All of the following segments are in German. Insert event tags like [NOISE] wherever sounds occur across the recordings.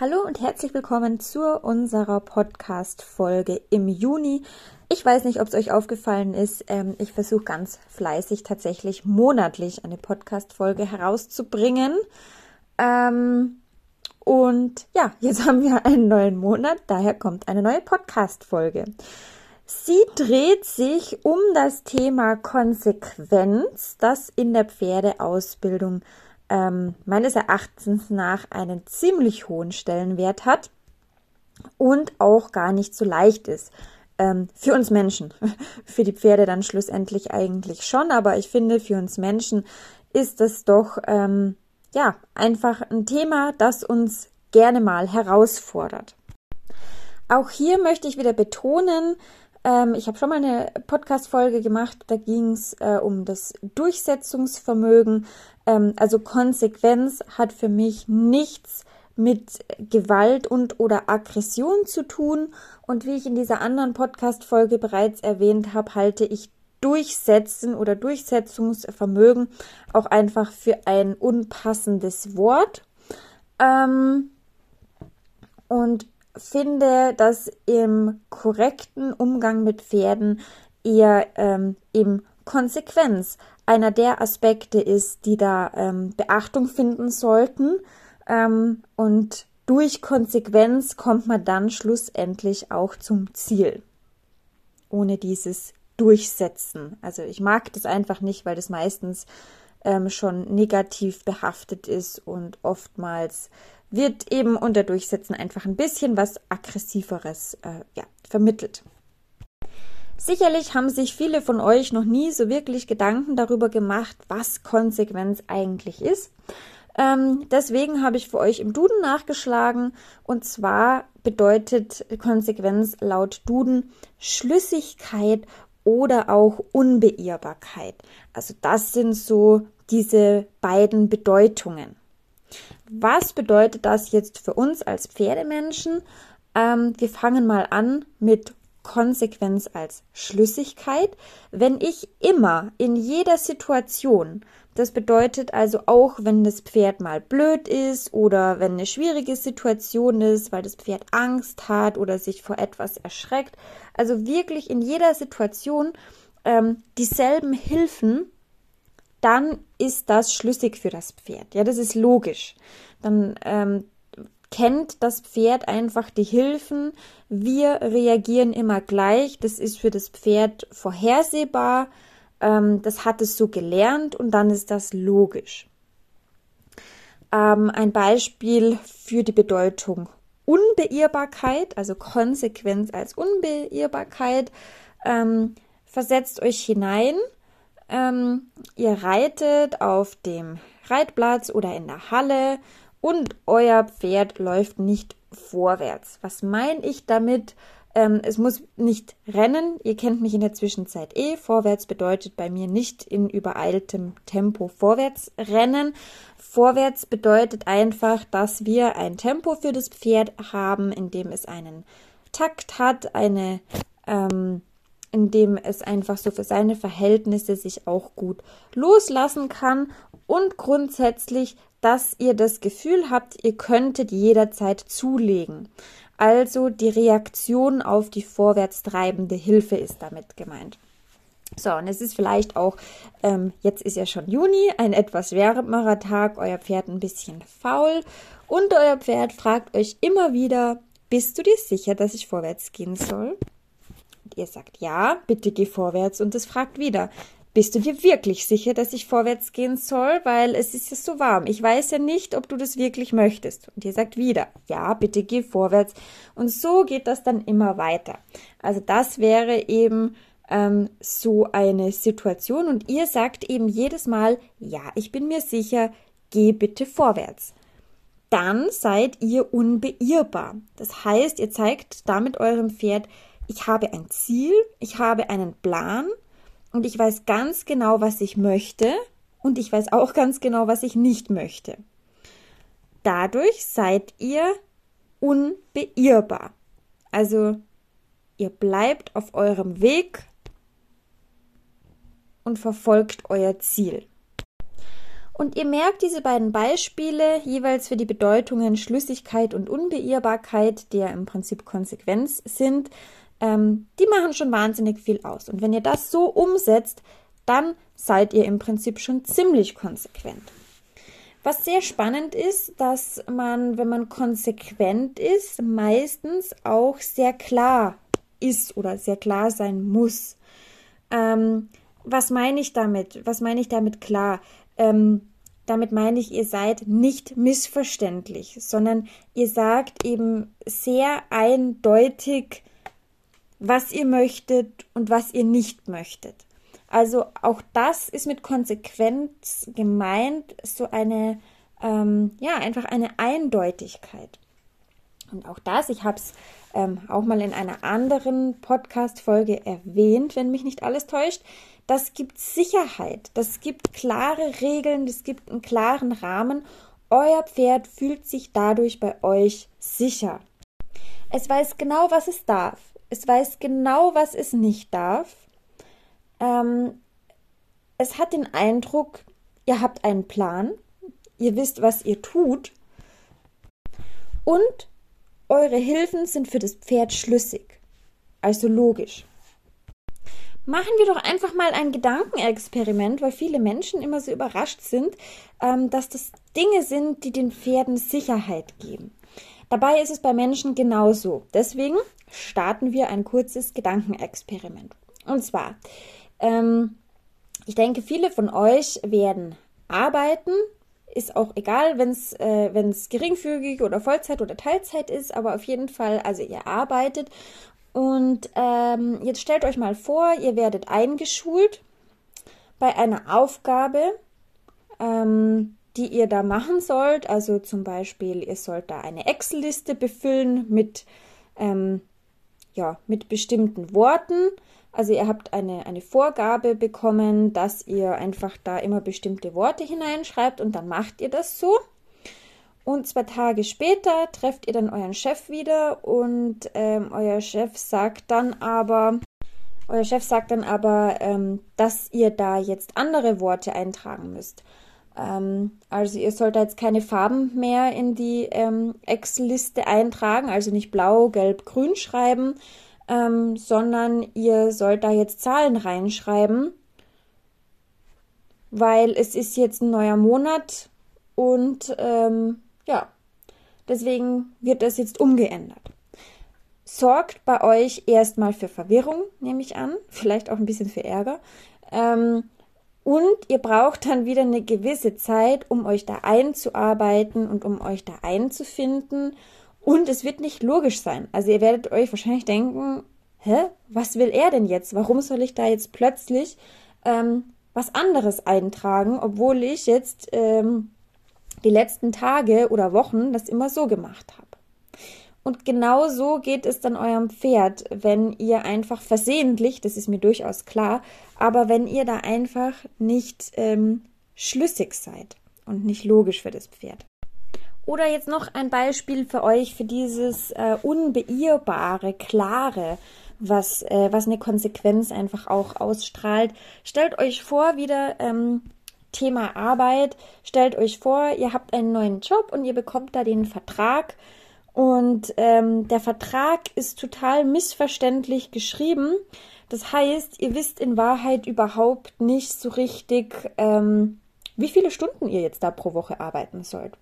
Hallo und herzlich willkommen zu unserer Podcast-Folge im Juni. Ich weiß nicht, ob es euch aufgefallen ist. Ähm, ich versuche ganz fleißig tatsächlich monatlich eine Podcast-Folge herauszubringen. Ähm, und ja, jetzt [LAUGHS] haben wir einen neuen Monat, daher kommt eine neue Podcast-Folge. Sie dreht sich um das Thema Konsequenz, das in der Pferdeausbildung ähm, meines Erachtens nach einen ziemlich hohen Stellenwert hat und auch gar nicht so leicht ist. Ähm, für uns Menschen, [LAUGHS] für die Pferde dann schlussendlich eigentlich schon, aber ich finde, für uns Menschen ist das doch ähm, ja einfach ein Thema, das uns gerne mal herausfordert. Auch hier möchte ich wieder betonen, ähm, ich habe schon mal eine Podcast-Folge gemacht, da ging es äh, um das Durchsetzungsvermögen. Ähm, also Konsequenz hat für mich nichts mit Gewalt und oder Aggression zu tun. Und wie ich in dieser anderen Podcast-Folge bereits erwähnt habe, halte ich Durchsetzen oder Durchsetzungsvermögen auch einfach für ein unpassendes Wort. Ähm, und finde, dass im korrekten Umgang mit Pferden eher ähm, im Konsequenz einer der Aspekte ist, die da ähm, Beachtung finden sollten. Ähm, und durch Konsequenz kommt man dann schlussendlich auch zum Ziel. Ohne dieses Durchsetzen. Also ich mag das einfach nicht, weil das meistens ähm, schon negativ behaftet ist und oftmals wird eben unter Durchsetzen einfach ein bisschen was Aggressiveres äh, ja, vermittelt. Sicherlich haben sich viele von euch noch nie so wirklich Gedanken darüber gemacht, was Konsequenz eigentlich ist. Ähm, deswegen habe ich für euch im Duden nachgeschlagen und zwar bedeutet Konsequenz laut Duden Schlüssigkeit oder auch Unbeirrbarkeit. Also das sind so diese beiden Bedeutungen. Was bedeutet das jetzt für uns als Pferdemenschen? Ähm, wir fangen mal an mit Konsequenz als Schlüssigkeit. Wenn ich immer in jeder Situation, das bedeutet also auch, wenn das Pferd mal blöd ist oder wenn eine schwierige Situation ist, weil das Pferd Angst hat oder sich vor etwas erschreckt, also wirklich in jeder Situation ähm, dieselben Hilfen dann ist das schlüssig für das Pferd. Ja, das ist logisch. Dann ähm, kennt das Pferd einfach die Hilfen. Wir reagieren immer gleich. Das ist für das Pferd vorhersehbar. Ähm, das hat es so gelernt und dann ist das logisch. Ähm, ein Beispiel für die Bedeutung Unbeirrbarkeit, also Konsequenz als Unbeirrbarkeit. Ähm, versetzt euch hinein ähm, ihr reitet auf dem Reitplatz oder in der Halle und euer Pferd läuft nicht vorwärts. Was meine ich damit? Ähm, es muss nicht rennen. Ihr kennt mich in der Zwischenzeit eh. Vorwärts bedeutet bei mir nicht in übereiltem Tempo vorwärts rennen. Vorwärts bedeutet einfach, dass wir ein Tempo für das Pferd haben, in dem es einen Takt hat, eine ähm, in dem es einfach so für seine Verhältnisse sich auch gut loslassen kann und grundsätzlich, dass ihr das Gefühl habt, ihr könntet jederzeit zulegen. Also die Reaktion auf die vorwärts treibende Hilfe ist damit gemeint. So, und es ist vielleicht auch, ähm, jetzt ist ja schon Juni, ein etwas wärmerer Tag, euer Pferd ein bisschen faul und euer Pferd fragt euch immer wieder, bist du dir sicher, dass ich vorwärts gehen soll? Ihr sagt ja, bitte geh vorwärts und es fragt wieder, bist du dir wirklich sicher, dass ich vorwärts gehen soll? Weil es ist ja so warm. Ich weiß ja nicht, ob du das wirklich möchtest. Und ihr sagt wieder, ja, bitte geh vorwärts. Und so geht das dann immer weiter. Also das wäre eben ähm, so eine Situation. Und ihr sagt eben jedes Mal, ja, ich bin mir sicher, geh bitte vorwärts. Dann seid ihr unbeirrbar. Das heißt, ihr zeigt damit eurem Pferd, ich habe ein Ziel, ich habe einen Plan und ich weiß ganz genau, was ich möchte und ich weiß auch ganz genau, was ich nicht möchte. Dadurch seid ihr unbeirrbar. Also ihr bleibt auf eurem Weg und verfolgt euer Ziel. Und ihr merkt diese beiden Beispiele jeweils für die Bedeutungen Schlüssigkeit und Unbeirrbarkeit, die ja im Prinzip Konsequenz sind, ähm, die machen schon wahnsinnig viel aus. Und wenn ihr das so umsetzt, dann seid ihr im Prinzip schon ziemlich konsequent. Was sehr spannend ist, dass man, wenn man konsequent ist, meistens auch sehr klar ist oder sehr klar sein muss. Ähm, was meine ich damit? Was meine ich damit klar? Ähm, damit meine ich, ihr seid nicht missverständlich, sondern ihr sagt eben sehr eindeutig, was ihr möchtet und was ihr nicht möchtet. Also auch das ist mit Konsequenz gemeint, so eine, ähm, ja, einfach eine Eindeutigkeit. Und auch das, ich habe es ähm, auch mal in einer anderen Podcast-Folge erwähnt, wenn mich nicht alles täuscht, das gibt Sicherheit, das gibt klare Regeln, das gibt einen klaren Rahmen. Euer Pferd fühlt sich dadurch bei euch sicher. Es weiß genau, was es darf. Es weiß genau, was es nicht darf. Ähm, es hat den Eindruck, ihr habt einen Plan, ihr wisst, was ihr tut und eure Hilfen sind für das Pferd schlüssig, also logisch. Machen wir doch einfach mal ein Gedankenexperiment, weil viele Menschen immer so überrascht sind, ähm, dass das Dinge sind, die den Pferden Sicherheit geben. Dabei ist es bei Menschen genauso. Deswegen starten wir ein kurzes Gedankenexperiment. Und zwar, ähm, ich denke, viele von euch werden arbeiten. Ist auch egal, wenn es äh, geringfügig oder Vollzeit oder Teilzeit ist, aber auf jeden Fall, also ihr arbeitet. Und ähm, jetzt stellt euch mal vor, ihr werdet eingeschult bei einer Aufgabe, ähm, die ihr da machen sollt. Also zum Beispiel, ihr sollt da eine Excel-Liste befüllen mit, ähm, ja, mit bestimmten Worten. Also ihr habt eine, eine Vorgabe bekommen, dass ihr einfach da immer bestimmte Worte hineinschreibt und dann macht ihr das so. Und zwei Tage später trefft ihr dann euren Chef wieder und ähm, euer Chef sagt dann aber, euer Chef sagt dann aber, ähm, dass ihr da jetzt andere Worte eintragen müsst. Ähm, also ihr sollt jetzt keine Farben mehr in die ähm, Excel-Liste eintragen, also nicht blau, gelb, grün schreiben, ähm, sondern ihr sollt da jetzt Zahlen reinschreiben, weil es ist jetzt ein neuer Monat und ähm, ja, deswegen wird das jetzt umgeändert. Sorgt bei euch erstmal für Verwirrung, nehme ich an, [LAUGHS] vielleicht auch ein bisschen für Ärger. Ähm, und ihr braucht dann wieder eine gewisse Zeit, um euch da einzuarbeiten und um euch da einzufinden und es wird nicht logisch sein. Also ihr werdet euch wahrscheinlich denken, hä, was will er denn jetzt? Warum soll ich da jetzt plötzlich ähm, was anderes eintragen, obwohl ich jetzt ähm, die letzten Tage oder Wochen das immer so gemacht habe? Und genau so geht es dann eurem Pferd, wenn ihr einfach versehentlich, das ist mir durchaus klar, aber wenn ihr da einfach nicht ähm, schlüssig seid und nicht logisch für das Pferd. Oder jetzt noch ein Beispiel für euch für dieses äh, unbeirrbare, klare, was, äh, was eine Konsequenz einfach auch ausstrahlt. Stellt euch vor, wieder ähm, Thema Arbeit, stellt euch vor, ihr habt einen neuen Job und ihr bekommt da den Vertrag und ähm, der Vertrag ist total missverständlich geschrieben. Das heißt, ihr wisst in Wahrheit überhaupt nicht so richtig, ähm, wie viele Stunden ihr jetzt da pro Woche arbeiten sollt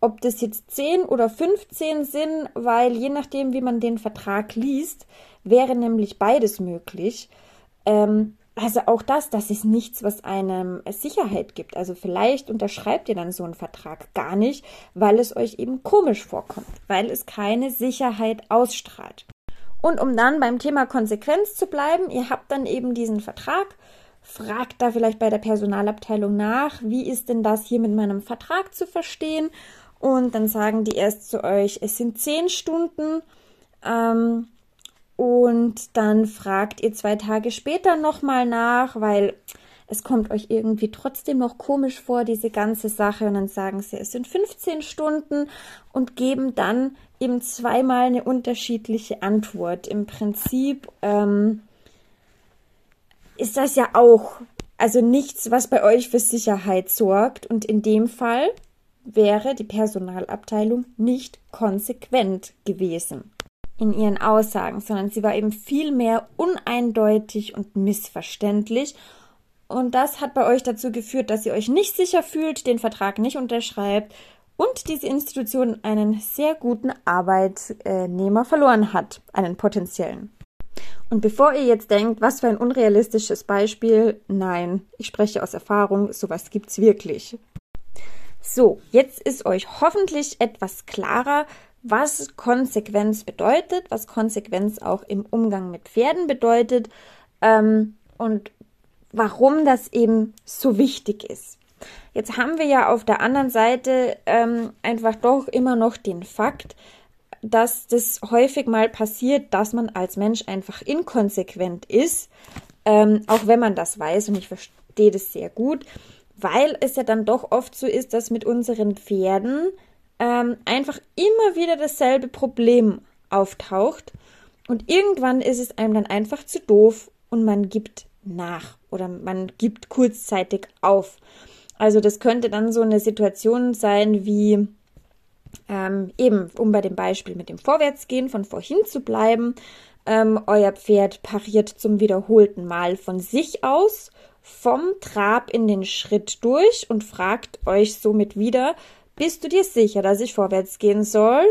ob das jetzt 10 oder 15 sind, weil je nachdem, wie man den Vertrag liest, wäre nämlich beides möglich. Ähm, also auch das, das ist nichts, was einem Sicherheit gibt. Also vielleicht unterschreibt ihr dann so einen Vertrag gar nicht, weil es euch eben komisch vorkommt, weil es keine Sicherheit ausstrahlt. Und um dann beim Thema Konsequenz zu bleiben, ihr habt dann eben diesen Vertrag, fragt da vielleicht bei der Personalabteilung nach, wie ist denn das hier mit meinem Vertrag zu verstehen? Und dann sagen die erst zu euch, es sind zehn Stunden. Ähm, und dann fragt ihr zwei Tage später nochmal nach, weil es kommt euch irgendwie trotzdem noch komisch vor, diese ganze Sache. Und dann sagen sie, es sind 15 Stunden und geben dann eben zweimal eine unterschiedliche Antwort. Im Prinzip ähm, ist das ja auch Also nichts, was bei euch für Sicherheit sorgt. Und in dem Fall wäre die Personalabteilung nicht konsequent gewesen in ihren Aussagen, sondern sie war eben viel mehr uneindeutig und missverständlich. Und das hat bei euch dazu geführt, dass ihr euch nicht sicher fühlt, den Vertrag nicht unterschreibt und diese Institution einen sehr guten Arbeitnehmer verloren hat, einen potenziellen. Und bevor ihr jetzt denkt, was für ein unrealistisches Beispiel, nein, ich spreche aus Erfahrung, sowas gibt's wirklich. So, jetzt ist euch hoffentlich etwas klarer, was Konsequenz bedeutet, was Konsequenz auch im Umgang mit Pferden bedeutet ähm, und warum das eben so wichtig ist. Jetzt haben wir ja auf der anderen Seite ähm, einfach doch immer noch den Fakt, dass das häufig mal passiert, dass man als Mensch einfach inkonsequent ist, ähm, auch wenn man das weiß und ich verstehe das sehr gut, weil es ja dann doch oft so ist, dass mit unseren Pferden ähm, einfach immer wieder dasselbe Problem auftaucht und irgendwann ist es einem dann einfach zu doof und man gibt nach oder man gibt kurzzeitig auf. Also das könnte dann so eine Situation sein wie ähm, eben, um bei dem Beispiel mit dem Vorwärtsgehen von vorhin zu bleiben, ähm, euer Pferd pariert zum wiederholten Mal von sich aus vom Trab in den Schritt durch und fragt euch somit wieder, bist du dir sicher, dass ich vorwärts gehen soll?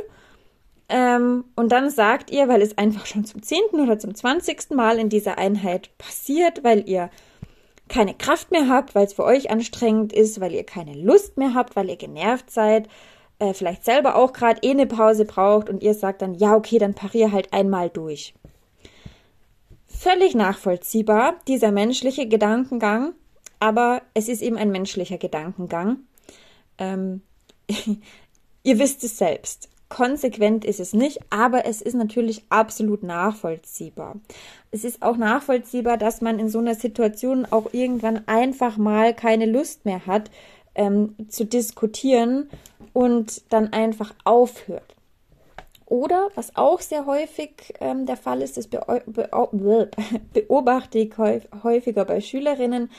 Ähm, und dann sagt ihr, weil es einfach schon zum zehnten oder zum zwanzigsten Mal in dieser Einheit passiert, weil ihr keine Kraft mehr habt, weil es für euch anstrengend ist, weil ihr keine Lust mehr habt, weil ihr genervt seid, äh, vielleicht selber auch gerade eh eine Pause braucht und ihr sagt dann, ja, okay, dann parier halt einmal durch. Völlig nachvollziehbar, dieser menschliche Gedankengang, aber es ist eben ein menschlicher Gedankengang. Ähm, ihr wisst es selbst. Konsequent ist es nicht, aber es ist natürlich absolut nachvollziehbar. Es ist auch nachvollziehbar, dass man in so einer Situation auch irgendwann einfach mal keine Lust mehr hat, ähm, zu diskutieren und dann einfach aufhört. Oder was auch sehr häufig ähm, der Fall ist, das [LAUGHS] beobachte ich häufiger bei Schülerinnen,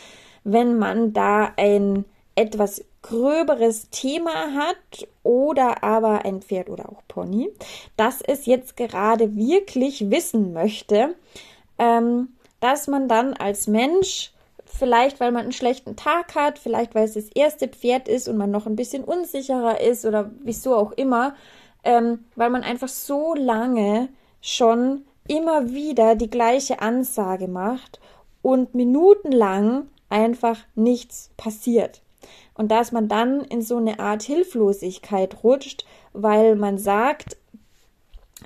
wenn man da ein etwas gröberes Thema hat oder aber ein Pferd oder auch Pony, das es jetzt gerade wirklich wissen möchte, ähm, dass man dann als Mensch vielleicht weil man einen schlechten Tag hat, vielleicht weil es das erste Pferd ist und man noch ein bisschen unsicherer ist oder wieso auch immer, ähm, weil man einfach so lange schon immer wieder die gleiche Ansage macht und minutenlang einfach nichts passiert und dass man dann in so eine Art Hilflosigkeit rutscht, weil man sagt,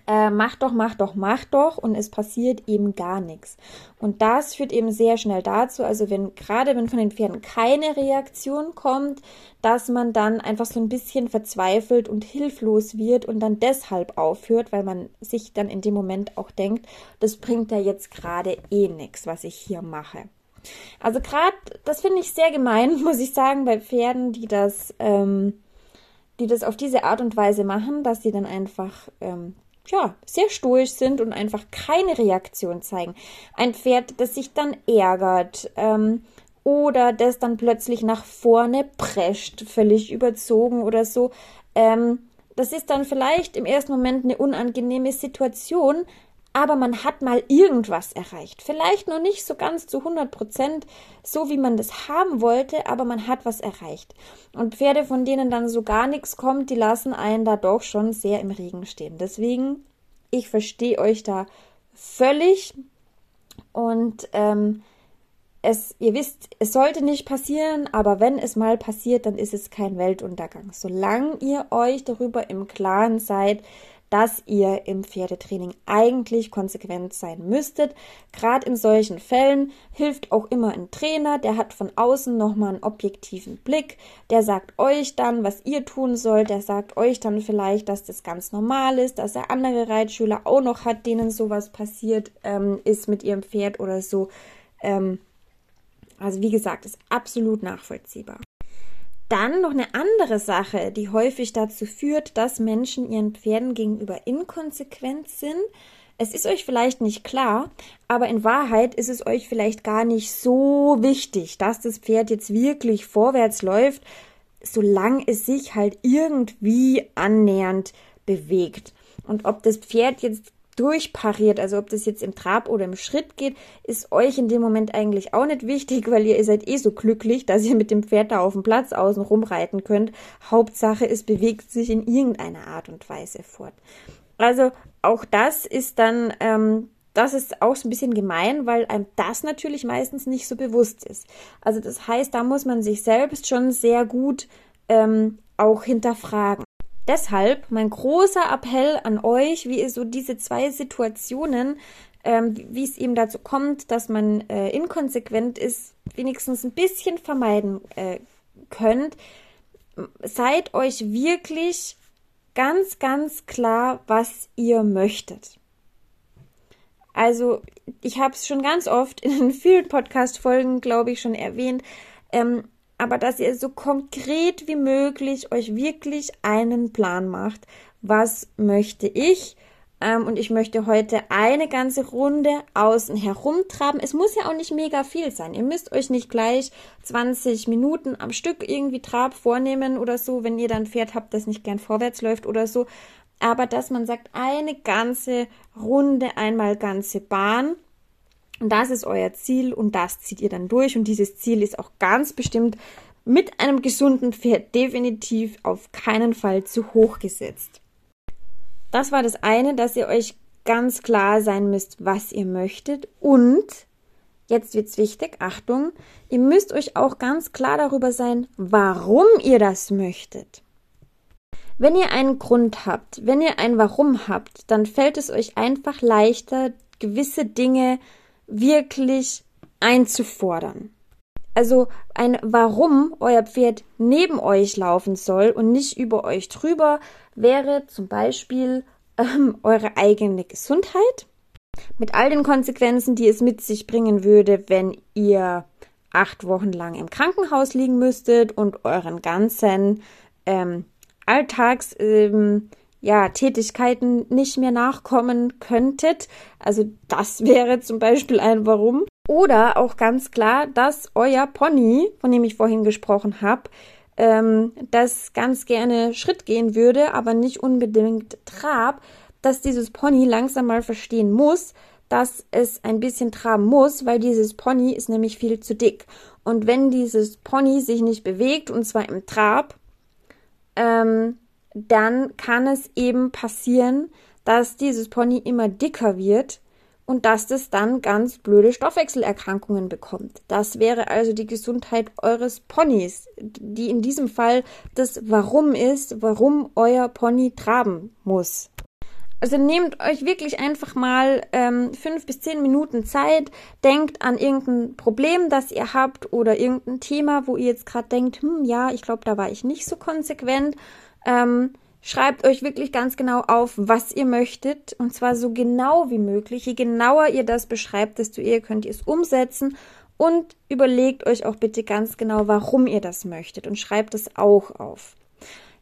äh, mach doch, mach doch, mach doch und es passiert eben gar nichts. Und das führt eben sehr schnell dazu, also wenn gerade wenn von den Pferden keine Reaktion kommt, dass man dann einfach so ein bisschen verzweifelt und hilflos wird und dann deshalb aufhört, weil man sich dann in dem Moment auch denkt, das bringt ja jetzt gerade eh nichts, was ich hier mache. Also gerade, das finde ich sehr gemein, [LAUGHS] muss ich sagen, bei Pferden, die das, ähm, die das auf diese Art und Weise machen, dass sie dann einfach ähm, ja, sehr stoisch sind und einfach keine Reaktion zeigen. Ein Pferd, das sich dann ärgert ähm, oder das dann plötzlich nach vorne prescht, völlig überzogen oder so. Ähm, das ist dann vielleicht im ersten Moment eine unangenehme Situation, aber man hat mal irgendwas erreicht. Vielleicht noch nicht so ganz zu 100 Prozent so, wie man das haben wollte, aber man hat was erreicht. Und Pferde, von denen dann so gar nichts kommt, die lassen einen da doch schon sehr im Regen stehen. Deswegen, ich verstehe euch da völlig und ähm, es, ihr wisst, es sollte nicht passieren, aber wenn es mal passiert, dann ist es kein Weltuntergang. Solange ihr euch darüber im Klaren seid, dass ihr im Pferdetraining eigentlich konsequent sein müsstet. Gerade in solchen Fällen hilft auch immer ein Trainer, der hat von außen nochmal einen objektiven Blick, der sagt euch dann, was ihr tun sollt, der sagt euch dann vielleicht, dass das ganz normal ist, dass er andere Reitschüler auch noch hat, denen sowas passiert ähm, ist mit ihrem Pferd oder so. Ähm, also wie gesagt, ist absolut nachvollziehbar. Dann noch eine andere Sache, die häufig dazu führt, dass Menschen ihren Pferden gegenüber inkonsequent sind. Es ist euch vielleicht nicht klar, aber in Wahrheit ist es euch vielleicht gar nicht so wichtig, dass das Pferd jetzt wirklich vorwärts läuft, solange es sich halt irgendwie annähernd bewegt. Und ob das Pferd jetzt durchpariert, also ob das jetzt im Trab oder im Schritt geht, ist euch in dem Moment eigentlich auch nicht wichtig, weil ihr seid eh so glücklich, dass ihr mit dem Pferd da auf dem Platz außen rumreiten könnt. Hauptsache, es bewegt sich in irgendeiner Art und Weise fort. Also auch das ist dann, ähm, das ist auch so ein bisschen gemein, weil einem das natürlich meistens nicht so bewusst ist. Also das heißt, da muss man sich selbst schon sehr gut ähm, auch hinterfragen. Deshalb mein großer Appell an euch, wie ihr so diese zwei Situationen, ähm, wie es eben dazu kommt, dass man äh, inkonsequent ist, wenigstens ein bisschen vermeiden äh, könnt. Seid euch wirklich ganz, ganz klar, was ihr möchtet. Also, ich habe es schon ganz oft in vielen [LAUGHS] Podcast-Folgen, glaube ich, schon erwähnt. Ähm, aber dass ihr so konkret wie möglich euch wirklich einen Plan macht. Was möchte ich? Ähm, und ich möchte heute eine ganze Runde außen herum traben. Es muss ja auch nicht mega viel sein. Ihr müsst euch nicht gleich 20 Minuten am Stück irgendwie Trab vornehmen oder so, wenn ihr dann Pferd habt, das nicht gern vorwärts läuft oder so. Aber dass man sagt, eine ganze Runde, einmal ganze Bahn und das ist euer Ziel und das zieht ihr dann durch. Und dieses Ziel ist auch ganz bestimmt mit einem gesunden Pferd definitiv auf keinen Fall zu hoch gesetzt. Das war das eine, dass ihr euch ganz klar sein müsst, was ihr möchtet. Und jetzt wird's wichtig, Achtung, ihr müsst euch auch ganz klar darüber sein, warum ihr das möchtet. Wenn ihr einen Grund habt, wenn ihr ein Warum habt, dann fällt es euch einfach leichter, gewisse Dinge wirklich einzufordern. Also ein Warum euer Pferd neben euch laufen soll und nicht über euch drüber, wäre zum Beispiel ähm, eure eigene Gesundheit. Mit all den Konsequenzen, die es mit sich bringen würde, wenn ihr acht Wochen lang im Krankenhaus liegen müsstet und euren ganzen ähm, Alltags ähm, ja, Tätigkeiten nicht mehr nachkommen könntet. Also das [LAUGHS] wäre zum Beispiel ein Warum. Oder auch ganz klar, dass euer Pony, von dem ich vorhin gesprochen habe, ähm, das ganz gerne Schritt gehen würde, aber nicht unbedingt Trab, dass dieses Pony langsam mal verstehen muss, dass es ein bisschen traben muss, weil dieses Pony ist nämlich viel zu dick. Und wenn dieses Pony sich nicht bewegt, und zwar im Trab, ähm, dann kann es eben passieren, dass dieses Pony immer dicker wird und dass das dann ganz blöde Stoffwechselerkrankungen bekommt. Das wäre also die Gesundheit eures Ponys, die in diesem Fall das Warum ist, warum euer Pony traben muss. Also nehmt euch wirklich einfach mal ähm, fünf bis zehn Minuten Zeit, denkt an irgendein Problem, das ihr habt oder irgendein Thema, wo ihr jetzt gerade denkt, hm, ja, ich glaube, da war ich nicht so konsequent ähm, schreibt euch wirklich ganz genau auf, was ihr möchtet. Und zwar so genau wie möglich. Je genauer ihr das beschreibt, desto eher könnt ihr es umsetzen. Und überlegt euch auch bitte ganz genau, warum ihr das möchtet. Und schreibt es auch auf.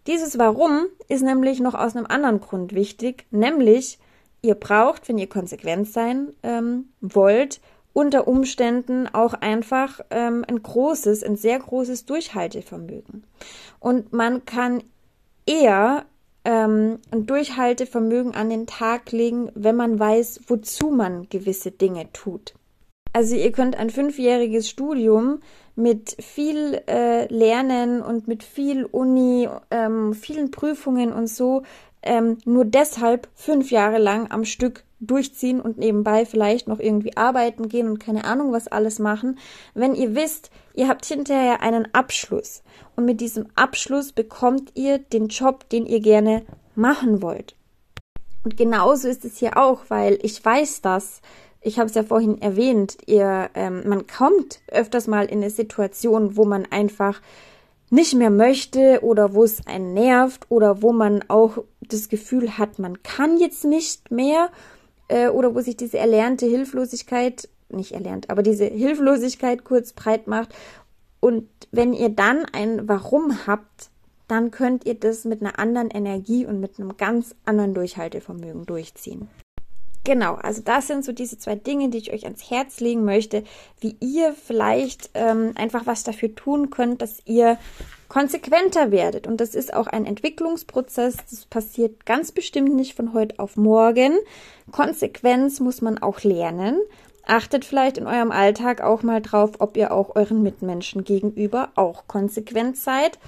Dieses Warum ist nämlich noch aus einem anderen Grund wichtig, nämlich ihr braucht, wenn ihr konsequent sein ähm, wollt, unter Umständen auch einfach ähm, ein großes, ein sehr großes Durchhaltevermögen. Und man kann eher ähm, ein Durchhaltevermögen an den Tag legen, wenn man weiß, wozu man gewisse Dinge tut. Also ihr könnt ein fünfjähriges Studium mit viel äh, Lernen und mit viel Uni, ähm, vielen Prüfungen und so ähm, nur deshalb fünf Jahre lang am Stück durchziehen und nebenbei vielleicht noch irgendwie arbeiten gehen und keine Ahnung was alles machen, wenn ihr wisst, ihr habt hinterher einen Abschluss und mit diesem Abschluss bekommt ihr den Job, den ihr gerne machen wollt. Und genauso ist es hier auch, weil ich weiß das. Ich habe es ja vorhin erwähnt, ihr, ähm, man kommt öfters mal in eine Situation, wo man einfach nicht mehr möchte oder wo es einen nervt oder wo man auch das Gefühl hat, man kann jetzt nicht mehr äh, oder wo sich diese erlernte Hilflosigkeit, nicht erlernt, aber diese Hilflosigkeit kurz breit macht. Und wenn ihr dann ein Warum habt, dann könnt ihr das mit einer anderen Energie und mit einem ganz anderen Durchhaltevermögen durchziehen. Genau, also das sind so diese zwei Dinge, die ich euch ans Herz legen möchte, wie ihr vielleicht ähm, einfach was dafür tun könnt, dass ihr konsequenter werdet. Und das ist auch ein Entwicklungsprozess. Das passiert ganz bestimmt nicht von heute auf morgen. Konsequenz muss man auch lernen. Achtet vielleicht in eurem Alltag auch mal drauf, ob ihr auch euren Mitmenschen gegenüber auch konsequent seid.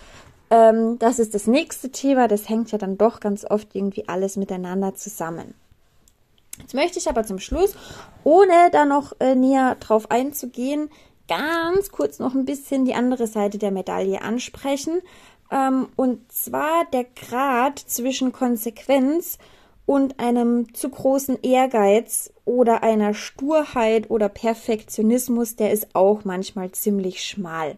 Ähm, das ist das nächste Thema. Das hängt ja dann doch ganz oft irgendwie alles miteinander zusammen. Jetzt möchte ich aber zum Schluss, ohne da noch äh, näher drauf einzugehen, ganz kurz noch ein bisschen die andere Seite der Medaille ansprechen. Ähm, und zwar der Grad zwischen Konsequenz und einem zu großen Ehrgeiz oder einer Sturheit oder Perfektionismus, der ist auch manchmal ziemlich schmal.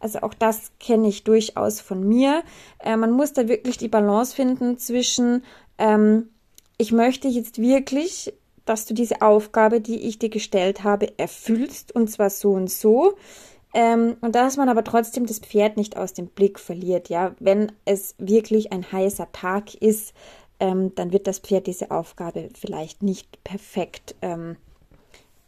Also auch das kenne ich durchaus von mir. Äh, man muss da wirklich die Balance finden zwischen ähm, ich möchte jetzt wirklich, dass du diese Aufgabe, die ich dir gestellt habe, erfüllst und zwar so und so. Ähm, und dass man aber trotzdem das Pferd nicht aus dem Blick verliert, ja, wenn es wirklich ein heißer Tag ist, ähm, dann wird das Pferd diese Aufgabe vielleicht nicht perfekt ähm,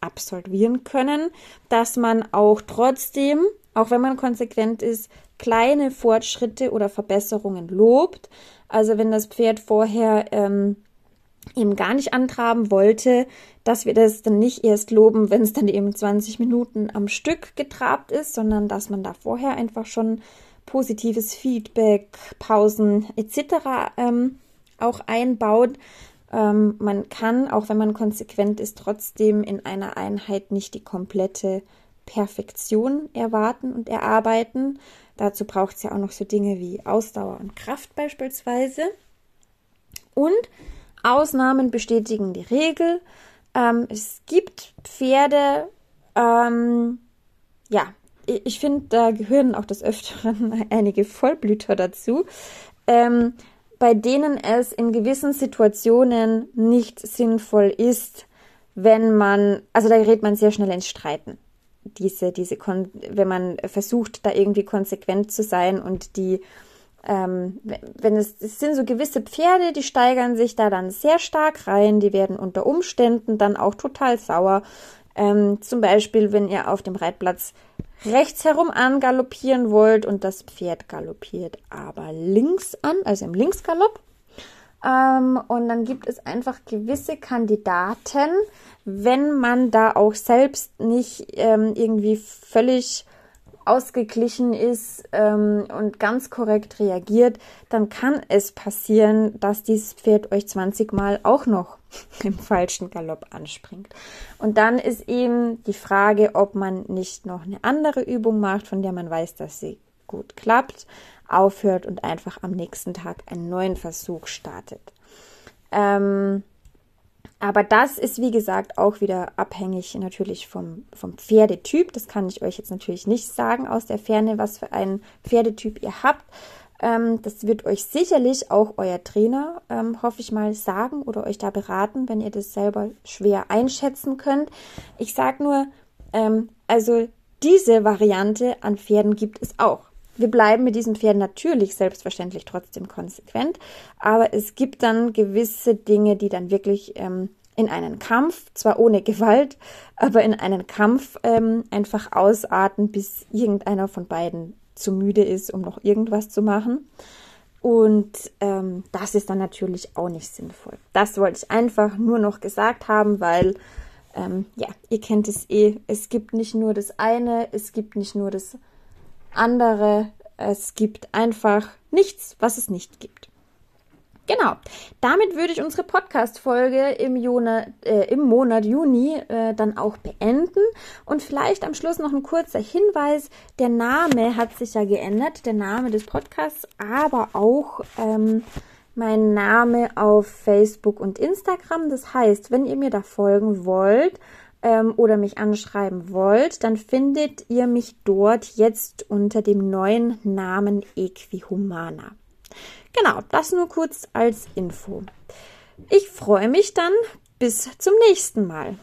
absolvieren können, dass man auch trotzdem, auch wenn man konsequent ist, kleine Fortschritte oder Verbesserungen lobt. Also wenn das Pferd vorher ähm, eben gar nicht antraben wollte, dass wir das dann nicht erst loben, wenn es dann eben 20 Minuten am Stück getrabt ist, sondern dass man da vorher einfach schon positives Feedback, Pausen etc. Ähm, auch einbaut. Ähm, man kann, auch wenn man konsequent ist, trotzdem in einer Einheit nicht die komplette Perfektion erwarten und erarbeiten. Dazu braucht es ja auch noch so Dinge wie Ausdauer und Kraft beispielsweise. Und Ausnahmen bestätigen die Regel. Ähm, es gibt Pferde, ähm, ja, ich finde, da gehören auch des Öfteren [LAUGHS] einige Vollblüter dazu, ähm, bei denen es in gewissen Situationen nicht sinnvoll ist, wenn man, also da gerät man sehr schnell ins Streiten. Diese, diese, wenn man versucht, da irgendwie konsequent zu sein und die ähm, wenn es, es sind so gewisse Pferde, die steigern sich da dann sehr stark rein, die werden unter Umständen dann auch total sauer. Ähm, zum Beispiel, wenn ihr auf dem Reitplatz rechts herum angaloppieren wollt und das Pferd galoppiert aber links an, also im Linksgalopp. Ähm, und dann gibt es einfach gewisse Kandidaten, wenn man da auch selbst nicht ähm, irgendwie völlig ausgeglichen ist ähm, und ganz korrekt reagiert, dann kann es passieren, dass dieses Pferd euch 20 Mal auch noch [LAUGHS] im falschen Galopp anspringt. Und dann ist eben die Frage, ob man nicht noch eine andere Übung macht, von der man weiß, dass sie gut klappt, aufhört und einfach am nächsten Tag einen neuen Versuch startet. Ähm, aber das ist, wie gesagt, auch wieder abhängig natürlich vom, vom Pferdetyp. Das kann ich euch jetzt natürlich nicht sagen aus der Ferne, was für einen Pferdetyp ihr habt. Ähm, das wird euch sicherlich auch euer Trainer, ähm, hoffe ich mal, sagen oder euch da beraten, wenn ihr das selber schwer einschätzen könnt. Ich sage nur, ähm, also diese Variante an Pferden gibt es auch. Wir bleiben mit diesen Pferden natürlich selbstverständlich trotzdem konsequent, aber es gibt dann gewisse Dinge, die dann wirklich ähm, in einen Kampf, zwar ohne Gewalt, aber in einen Kampf ähm, einfach ausarten, bis irgendeiner von beiden zu müde ist, um noch irgendwas zu machen. Und ähm, das ist dann natürlich auch nicht sinnvoll. Das wollte ich einfach nur noch gesagt haben, weil ähm, ja, ihr kennt es eh. Es gibt nicht nur das eine, es gibt nicht nur das andere. Es gibt einfach nichts, was es nicht gibt. Genau. Damit würde ich unsere Podcast-Folge im, äh, im, Monat Juni äh, dann auch beenden. Und vielleicht am Schluss noch ein kurzer Hinweis. Der Name hat sich ja geändert, der Name des Podcasts, aber auch ähm, mein Name auf Facebook und Instagram. Das heißt, wenn ihr mir da folgen wollt, ähm, oder mich anschreiben wollt, dann findet ihr mich dort jetzt unter dem neuen Namen Equihumana. Genau, das nur kurz als Info. Ich freue mich dann. Bis zum nächsten Mal.